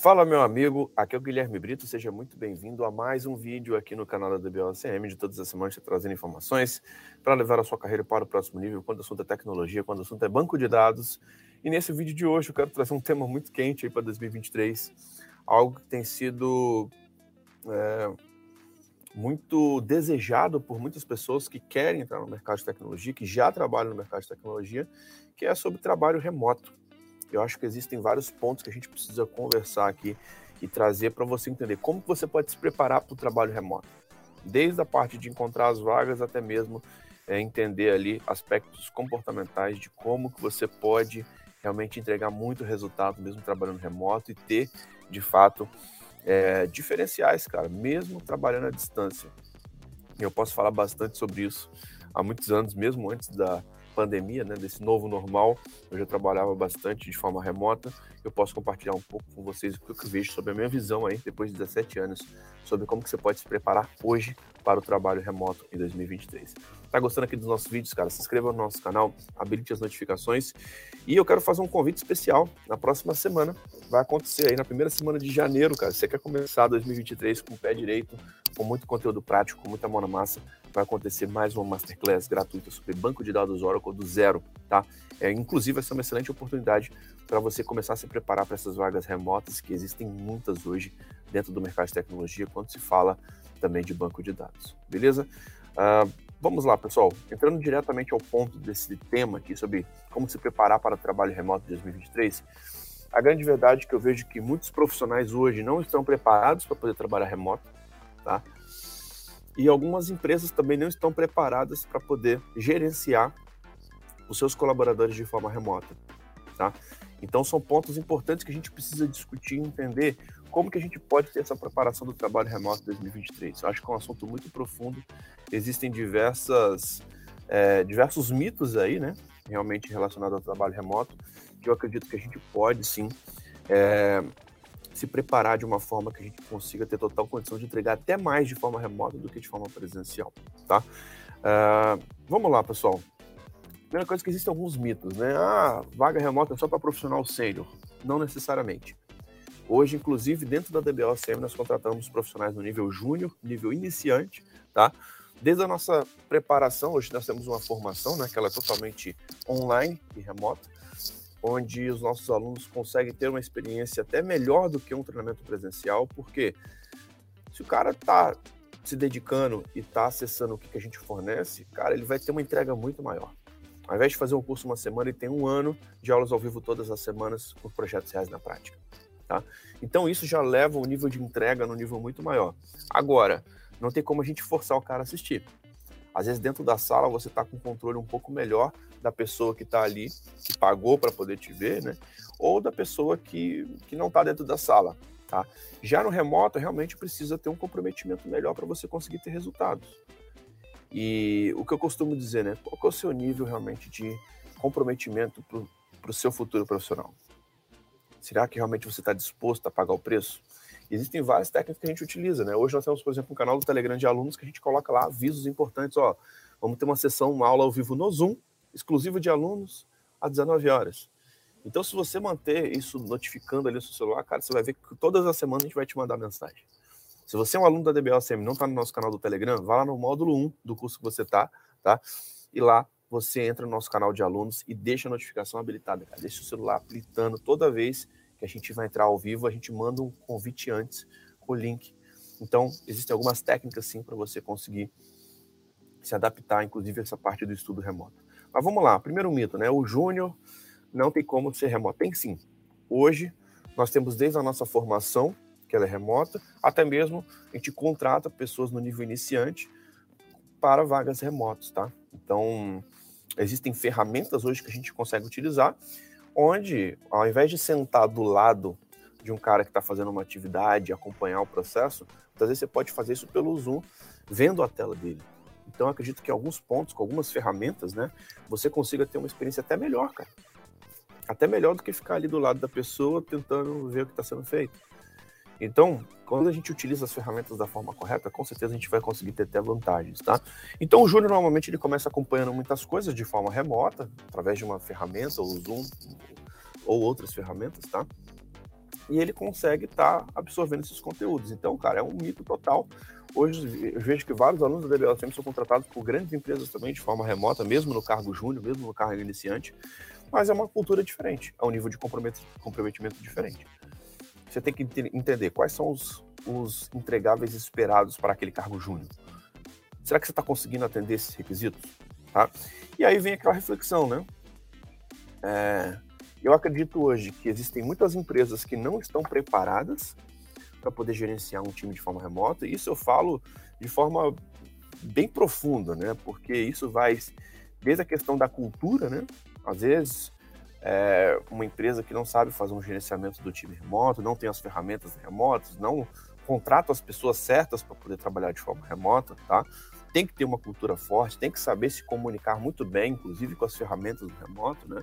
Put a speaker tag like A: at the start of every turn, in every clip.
A: Fala, meu amigo, aqui é o Guilherme Brito, seja muito bem-vindo a mais um vídeo aqui no canal da DBOCM, de todas as semanas trazendo informações para levar a sua carreira para o próximo nível, quando o assunto é tecnologia, quando o assunto é banco de dados. E nesse vídeo de hoje eu quero trazer um tema muito quente aí para 2023, algo que tem sido é, muito desejado por muitas pessoas que querem entrar no mercado de tecnologia, que já trabalham no mercado de tecnologia, que é sobre trabalho remoto. Eu acho que existem vários pontos que a gente precisa conversar aqui e trazer para você entender como você pode se preparar para o trabalho remoto. Desde a parte de encontrar as vagas até mesmo é, entender ali aspectos comportamentais de como que você pode realmente entregar muito resultado mesmo trabalhando remoto e ter, de fato, é, diferenciais, cara, mesmo trabalhando à distância. Eu posso falar bastante sobre isso há muitos anos, mesmo antes da, pandemia, né, desse novo normal, eu já trabalhava bastante de forma remota. Eu posso compartilhar um pouco com vocês o que eu vejo sobre a minha visão aí, depois de 17 anos, sobre como que você pode se preparar hoje para o trabalho remoto em 2023. Tá gostando aqui dos nossos vídeos, cara? Se inscreva no nosso canal, habilite as notificações. E eu quero fazer um convite especial na próxima semana. Vai acontecer aí na primeira semana de janeiro, cara. Você quer começar 2023 com o pé direito, com muito conteúdo prático, com muita mão na massa vai acontecer mais uma masterclass gratuita sobre banco de dados Oracle do zero, tá? É, inclusive, vai ser uma excelente oportunidade para você começar a se preparar para essas vagas remotas, que existem muitas hoje dentro do mercado de tecnologia, quando se fala também de banco de dados, beleza? Uh, vamos lá, pessoal. Entrando diretamente ao ponto desse tema aqui sobre como se preparar para o trabalho remoto de 2023, a grande verdade é que eu vejo que muitos profissionais hoje não estão preparados para poder trabalhar remoto, tá? E algumas empresas também não estão preparadas para poder gerenciar os seus colaboradores de forma remota, tá? Então são pontos importantes que a gente precisa discutir e entender como que a gente pode ter essa preparação do trabalho remoto 2023. Eu acho que é um assunto muito profundo. Existem diversas é, diversos mitos aí, né? Realmente relacionados ao trabalho remoto, que eu acredito que a gente pode sim é, se preparar de uma forma que a gente consiga ter total condição de entregar até mais de forma remota do que de forma presencial, tá? Uh, vamos lá, pessoal. Primeira coisa é que existem alguns mitos, né? Ah, vaga remota é só para profissional sênior. Não necessariamente. Hoje, inclusive, dentro da DBOCM, nós contratamos profissionais no nível júnior, nível iniciante, tá? Desde a nossa preparação, hoje nós temos uma formação, né, que ela é totalmente online e remota, onde os nossos alunos conseguem ter uma experiência até melhor do que um treinamento presencial, porque se o cara está se dedicando e está acessando o que, que a gente fornece, cara, ele vai ter uma entrega muito maior. Ao invés de fazer um curso uma semana, ele tem um ano de aulas ao vivo todas as semanas com projetos reais na prática. Tá? Então isso já leva o nível de entrega no nível muito maior. Agora, não tem como a gente forçar o cara a assistir. Às vezes, dentro da sala, você está com um controle um pouco melhor da pessoa que está ali, que pagou para poder te ver, né? Ou da pessoa que, que não está dentro da sala, tá? Já no remoto, realmente precisa ter um comprometimento melhor para você conseguir ter resultados. E o que eu costumo dizer, né? Qual é o seu nível realmente de comprometimento para o seu futuro profissional? Será que realmente você está disposto a pagar o preço? Existem várias técnicas que a gente utiliza, né? Hoje nós temos, por exemplo, um canal do Telegram de alunos que a gente coloca lá avisos importantes, ó, vamos ter uma sessão, uma aula ao vivo no Zoom, exclusiva de alunos, às 19 horas. Então, se você manter isso notificando ali no seu celular, cara, você vai ver que todas as semanas a gente vai te mandar mensagem. Se você é um aluno da DBLCM e não está no nosso canal do Telegram, vá lá no módulo 1 do curso que você está, tá? E lá você entra no nosso canal de alunos e deixa a notificação habilitada, cara. Deixa o celular habilitando toda vez que a gente vai entrar ao vivo, a gente manda um convite antes com o link. Então, existem algumas técnicas sim para você conseguir se adaptar, inclusive essa parte do estudo remoto. Mas vamos lá, primeiro mito, né? O júnior não tem como ser remoto. Tem sim. Hoje nós temos desde a nossa formação, que ela é remota, até mesmo a gente contrata pessoas no nível iniciante para vagas remotas, tá? Então, existem ferramentas hoje que a gente consegue utilizar onde, ao invés de sentar do lado de um cara que está fazendo uma atividade, acompanhar o processo, muitas vezes você pode fazer isso pelo Zoom, vendo a tela dele. Então, acredito que alguns pontos, com algumas ferramentas, né, você consiga ter uma experiência até melhor, cara. Até melhor do que ficar ali do lado da pessoa tentando ver o que está sendo feito. Então, quando a gente utiliza as ferramentas da forma correta, com certeza a gente vai conseguir ter até vantagens, tá? Então, o Júnior normalmente ele começa acompanhando muitas coisas de forma remota, através de uma ferramenta, ou Zoom, ou outras ferramentas, tá? e ele consegue estar tá absorvendo esses conteúdos. Então, cara, é um mito total. Hoje eu vejo que vários alunos da DBLCM são contratados por grandes empresas também, de forma remota, mesmo no cargo júnior, mesmo no cargo iniciante, mas é uma cultura diferente, é um nível de comprometimento diferente. Você tem que entender quais são os, os entregáveis esperados para aquele cargo júnior. Será que você está conseguindo atender esses requisitos? Tá? E aí vem aquela reflexão, né? É, eu acredito hoje que existem muitas empresas que não estão preparadas para poder gerenciar um time de forma remota. Isso eu falo de forma bem profunda, né? Porque isso vai desde a questão da cultura, né? Às vezes é, uma empresa que não sabe fazer um gerenciamento do time remoto, não tem as ferramentas remotas, não contrata as pessoas certas para poder trabalhar de forma remota, tá? Tem que ter uma cultura forte, tem que saber se comunicar muito bem, inclusive com as ferramentas do remoto, né?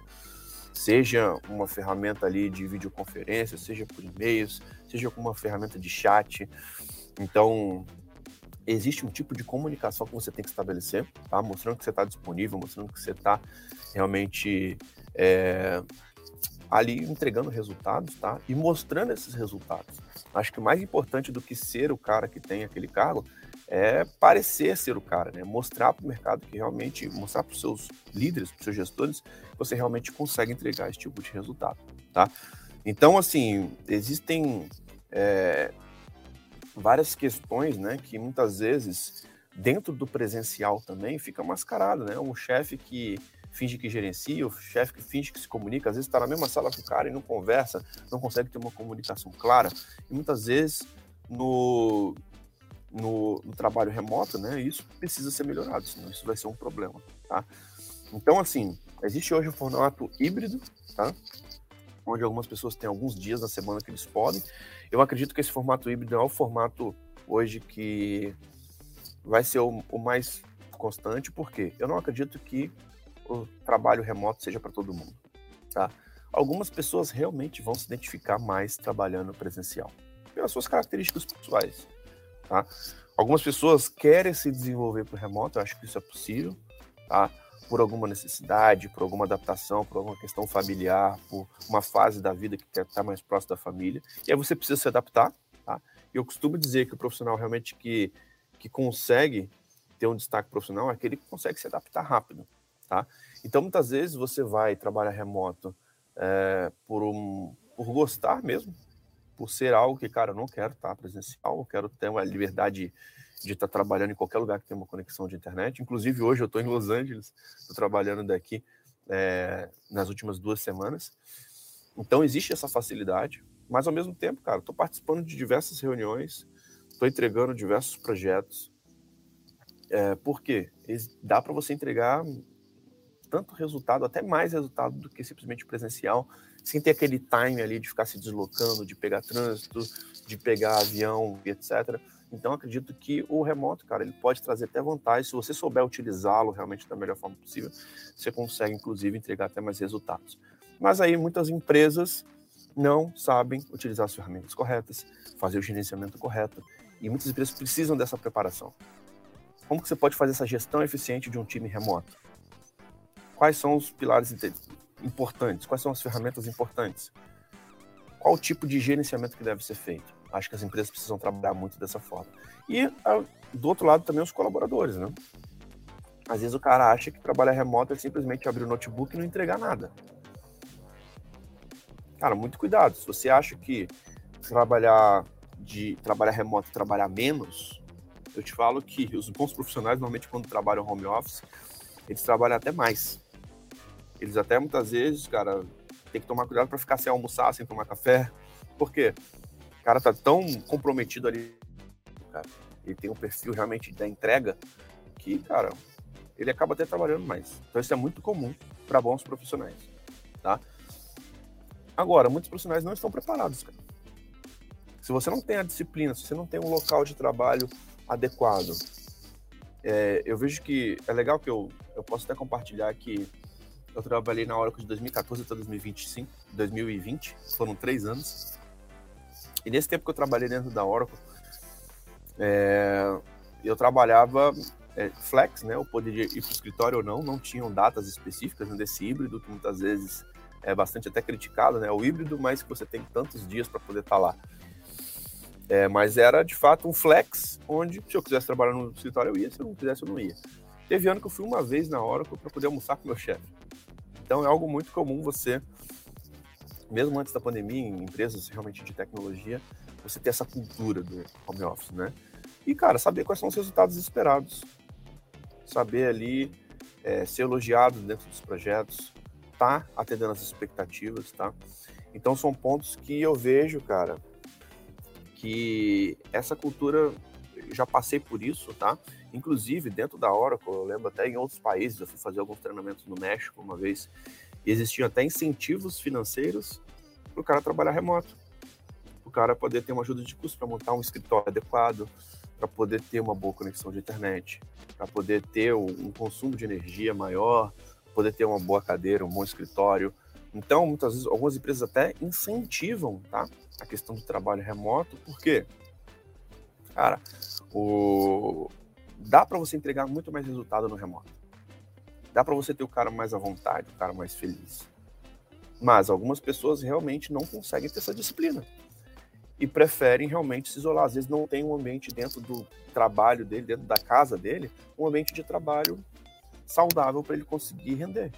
A: Seja uma ferramenta ali de videoconferência, seja por e-mails, seja com uma ferramenta de chat. Então, existe um tipo de comunicação que você tem que estabelecer, tá? Mostrando que você está disponível, mostrando que você está realmente é, ali entregando resultados, tá? E mostrando esses resultados. Acho que mais importante do que ser o cara que tem aquele cargo é parecer ser o cara, né? Mostrar para o mercado que realmente, mostrar para os seus líderes, para os seus gestores, que você realmente consegue entregar esse tipo de resultado, tá? Então, assim, existem é, várias questões, né, que muitas vezes dentro do presencial também fica mascarado, né? Um chefe que finge que gerencia, o chefe que finge que se comunica, às vezes está na mesma sala com o cara e não conversa, não consegue ter uma comunicação clara. E muitas vezes no, no, no, trabalho remoto, né, isso precisa ser melhorado, senão isso vai ser um problema, tá? Então, assim, existe hoje o formato híbrido, tá? Onde algumas pessoas têm alguns dias na semana que eles podem. Eu acredito que esse formato híbrido é o formato hoje que vai ser o, o mais constante, porque eu não acredito que o trabalho remoto seja para todo mundo, tá? Algumas pessoas realmente vão se identificar mais trabalhando presencial, pelas suas características pessoais. Tá? Algumas pessoas querem se desenvolver o remoto, eu acho que isso é possível, tá? por alguma necessidade, por alguma adaptação, por alguma questão familiar, por uma fase da vida que quer estar mais próximo da família. E aí você precisa se adaptar. Tá? Eu costumo dizer que o profissional realmente que, que consegue ter um destaque profissional é aquele que consegue se adaptar rápido. Tá? Então, muitas vezes você vai trabalhar remoto é, por, um, por gostar mesmo, por ser algo que, cara, eu não quero estar presencial, eu quero ter uma liberdade de estar trabalhando em qualquer lugar que tenha uma conexão de internet. Inclusive, hoje eu estou em Los Angeles, estou trabalhando daqui é, nas últimas duas semanas. Então, existe essa facilidade, mas ao mesmo tempo, cara, estou participando de diversas reuniões, estou entregando diversos projetos. É, por quê? Dá para você entregar tanto resultado, até mais resultado do que simplesmente presencial, sem ter aquele time ali de ficar se deslocando, de pegar trânsito, de pegar avião, etc. Então, acredito que o remoto, cara, ele pode trazer até vantagem. Se você souber utilizá-lo realmente da melhor forma possível, você consegue, inclusive, entregar até mais resultados. Mas aí, muitas empresas não sabem utilizar as ferramentas corretas, fazer o gerenciamento correto, e muitas empresas precisam dessa preparação. Como que você pode fazer essa gestão eficiente de um time remoto? Quais são os pilares importantes? Quais são as ferramentas importantes? Qual o tipo de gerenciamento que deve ser feito? Acho que as empresas precisam trabalhar muito dessa forma. E do outro lado também os colaboradores, né? Às vezes o cara acha que trabalhar remoto é simplesmente abrir o notebook e não entregar nada. Cara, muito cuidado. Se você acha que trabalhar de trabalhar remoto, trabalhar menos, eu te falo que os bons profissionais normalmente quando trabalham home office, eles trabalham até mais. Eles até muitas vezes, cara, tem que tomar cuidado para ficar sem almoçar, sem tomar café. Por quê? O cara tá tão comprometido ali, cara, ele tem um perfil realmente da entrega que, cara, ele acaba até trabalhando mais. Então isso é muito comum para bons profissionais, tá? Agora, muitos profissionais não estão preparados, cara. Se você não tem a disciplina, se você não tem um local de trabalho adequado, é, eu vejo que é legal que eu, eu posso até compartilhar que eu trabalhei na Oracle de 2014 até 2025, 2020, foram três anos. E nesse tempo que eu trabalhei dentro da Oracle, é, eu trabalhava é, flex, né? Eu poderia ir para o escritório ou não, não tinham datas específicas né, desse híbrido, que muitas vezes é bastante até criticado, né? O híbrido, mas que você tem tantos dias para poder estar tá lá. É, mas era de fato um flex, onde se eu quisesse trabalhar no escritório eu ia, se eu não quisesse eu não ia. Teve ano que eu fui uma vez na Oracle para poder almoçar com meu chefe. Então é algo muito comum você, mesmo antes da pandemia, em empresas realmente de tecnologia, você ter essa cultura do home office, né? E, cara, saber quais são os resultados esperados. Saber ali é, ser elogiado dentro dos projetos, tá atendendo as expectativas, tá? Então são pontos que eu vejo, cara, que essa cultura já passei por isso, tá? Inclusive dentro da Oracle, eu lembro até em outros países, eu fui fazer alguns treinamentos no México uma vez, e existiam até incentivos financeiros para o cara trabalhar remoto, o cara poder ter uma ajuda de custo para montar um escritório adequado, para poder ter uma boa conexão de internet, para poder ter um consumo de energia maior, poder ter uma boa cadeira, um bom escritório. Então, muitas vezes, algumas empresas até incentivam tá, a questão do trabalho remoto, porque, cara, o... dá para você entregar muito mais resultado no remoto. Dá para você ter o cara mais à vontade, o cara mais feliz. Mas algumas pessoas realmente não conseguem ter essa disciplina e preferem realmente se isolar. Às vezes não tem um ambiente dentro do trabalho dele, dentro da casa dele, um ambiente de trabalho saudável para ele conseguir render.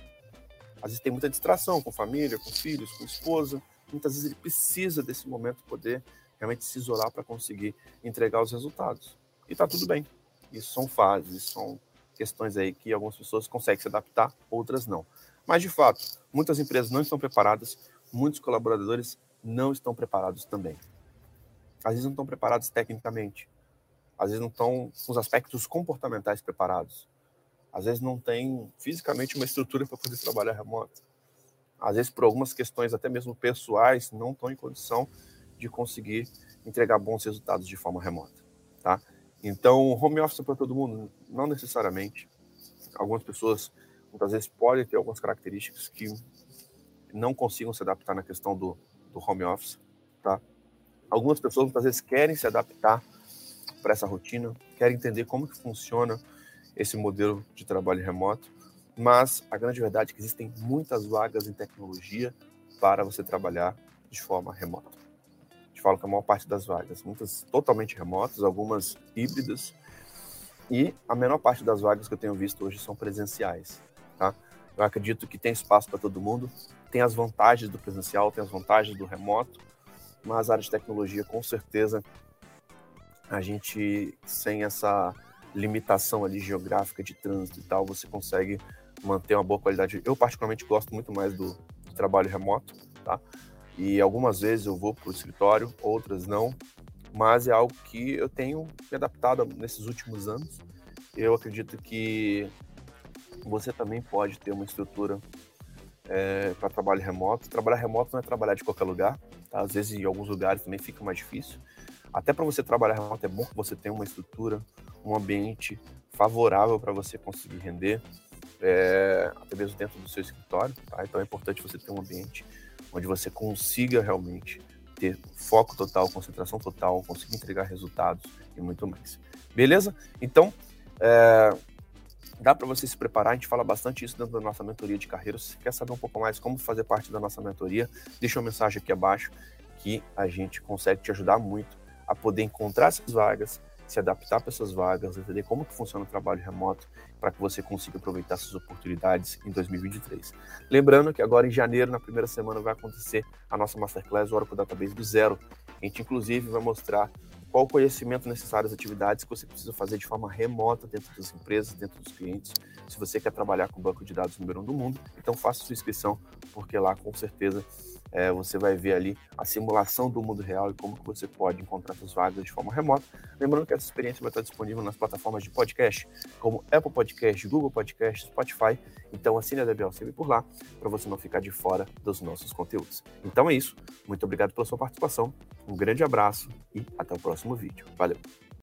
A: Às vezes tem muita distração com família, com filhos, com esposa. Muitas vezes ele precisa desse momento poder realmente se isolar para conseguir entregar os resultados. E está tudo bem. Isso são fases, são questões aí que algumas pessoas conseguem se adaptar, outras não. Mas de fato, muitas empresas não estão preparadas, muitos colaboradores não estão preparados também às vezes não estão preparados tecnicamente, às vezes não estão com os aspectos comportamentais preparados, às vezes não tem fisicamente uma estrutura para poder trabalhar remoto, às vezes por algumas questões até mesmo pessoais não estão em condição de conseguir entregar bons resultados de forma remota, tá? Então, home office para todo mundo, não necessariamente. Algumas pessoas muitas vezes podem ter algumas características que não consigam se adaptar na questão do, do home office, tá? Algumas pessoas muitas vezes querem se adaptar para essa rotina, querem entender como que funciona esse modelo de trabalho remoto, mas a grande verdade é que existem muitas vagas em tecnologia para você trabalhar de forma remota. Te falo que a maior parte das vagas, muitas totalmente remotas, algumas híbridas, e a menor parte das vagas que eu tenho visto hoje são presenciais, tá? Eu acredito que tem espaço para todo mundo, tem as vantagens do presencial, tem as vantagens do remoto, mas a área de tecnologia, com certeza, a gente, sem essa limitação ali geográfica de trânsito e tal, você consegue manter uma boa qualidade. Eu, particularmente, gosto muito mais do, do trabalho remoto, tá? E algumas vezes eu vou para o escritório, outras não, mas é algo que eu tenho me adaptado nesses últimos anos. Eu acredito que você também pode ter uma estrutura é, para trabalho remoto. Trabalhar remoto não é trabalhar de qualquer lugar, Tá? Às vezes, em alguns lugares também fica mais difícil. Até para você trabalhar remoto, é bom que você tenha uma estrutura, um ambiente favorável para você conseguir render, é, até mesmo dentro do seu escritório. Tá? Então, é importante você ter um ambiente onde você consiga realmente ter foco total, concentração total, conseguir entregar resultados e muito mais. Beleza? Então, é, dá para você se preparar. A gente fala bastante isso dentro da nossa mentoria de carreira. Se você quer saber um pouco mais como fazer parte da nossa mentoria, deixa uma mensagem aqui abaixo que a gente consegue te ajudar muito a poder encontrar essas vagas, se adaptar para essas vagas, entender como que funciona o trabalho remoto para que você consiga aproveitar essas oportunidades em 2023. Lembrando que agora em janeiro, na primeira semana, vai acontecer a nossa Masterclass Oracle Database do zero. A gente, inclusive, vai mostrar qual o conhecimento necessário às atividades que você precisa fazer de forma remota dentro das empresas, dentro dos clientes. Se você quer trabalhar com o banco de dados número um do mundo, então faça sua inscrição, porque lá com certeza é, você vai ver ali a simulação do mundo real e como que você pode encontrar suas vagas de forma remota. Lembrando que essa experiência vai estar disponível nas plataformas de podcast, como Apple Podcast, Google Podcast, Spotify. Então assine a DBLCB por lá, para você não ficar de fora dos nossos conteúdos. Então é isso. Muito obrigado pela sua participação. Um grande abraço e até o próximo vídeo. Valeu!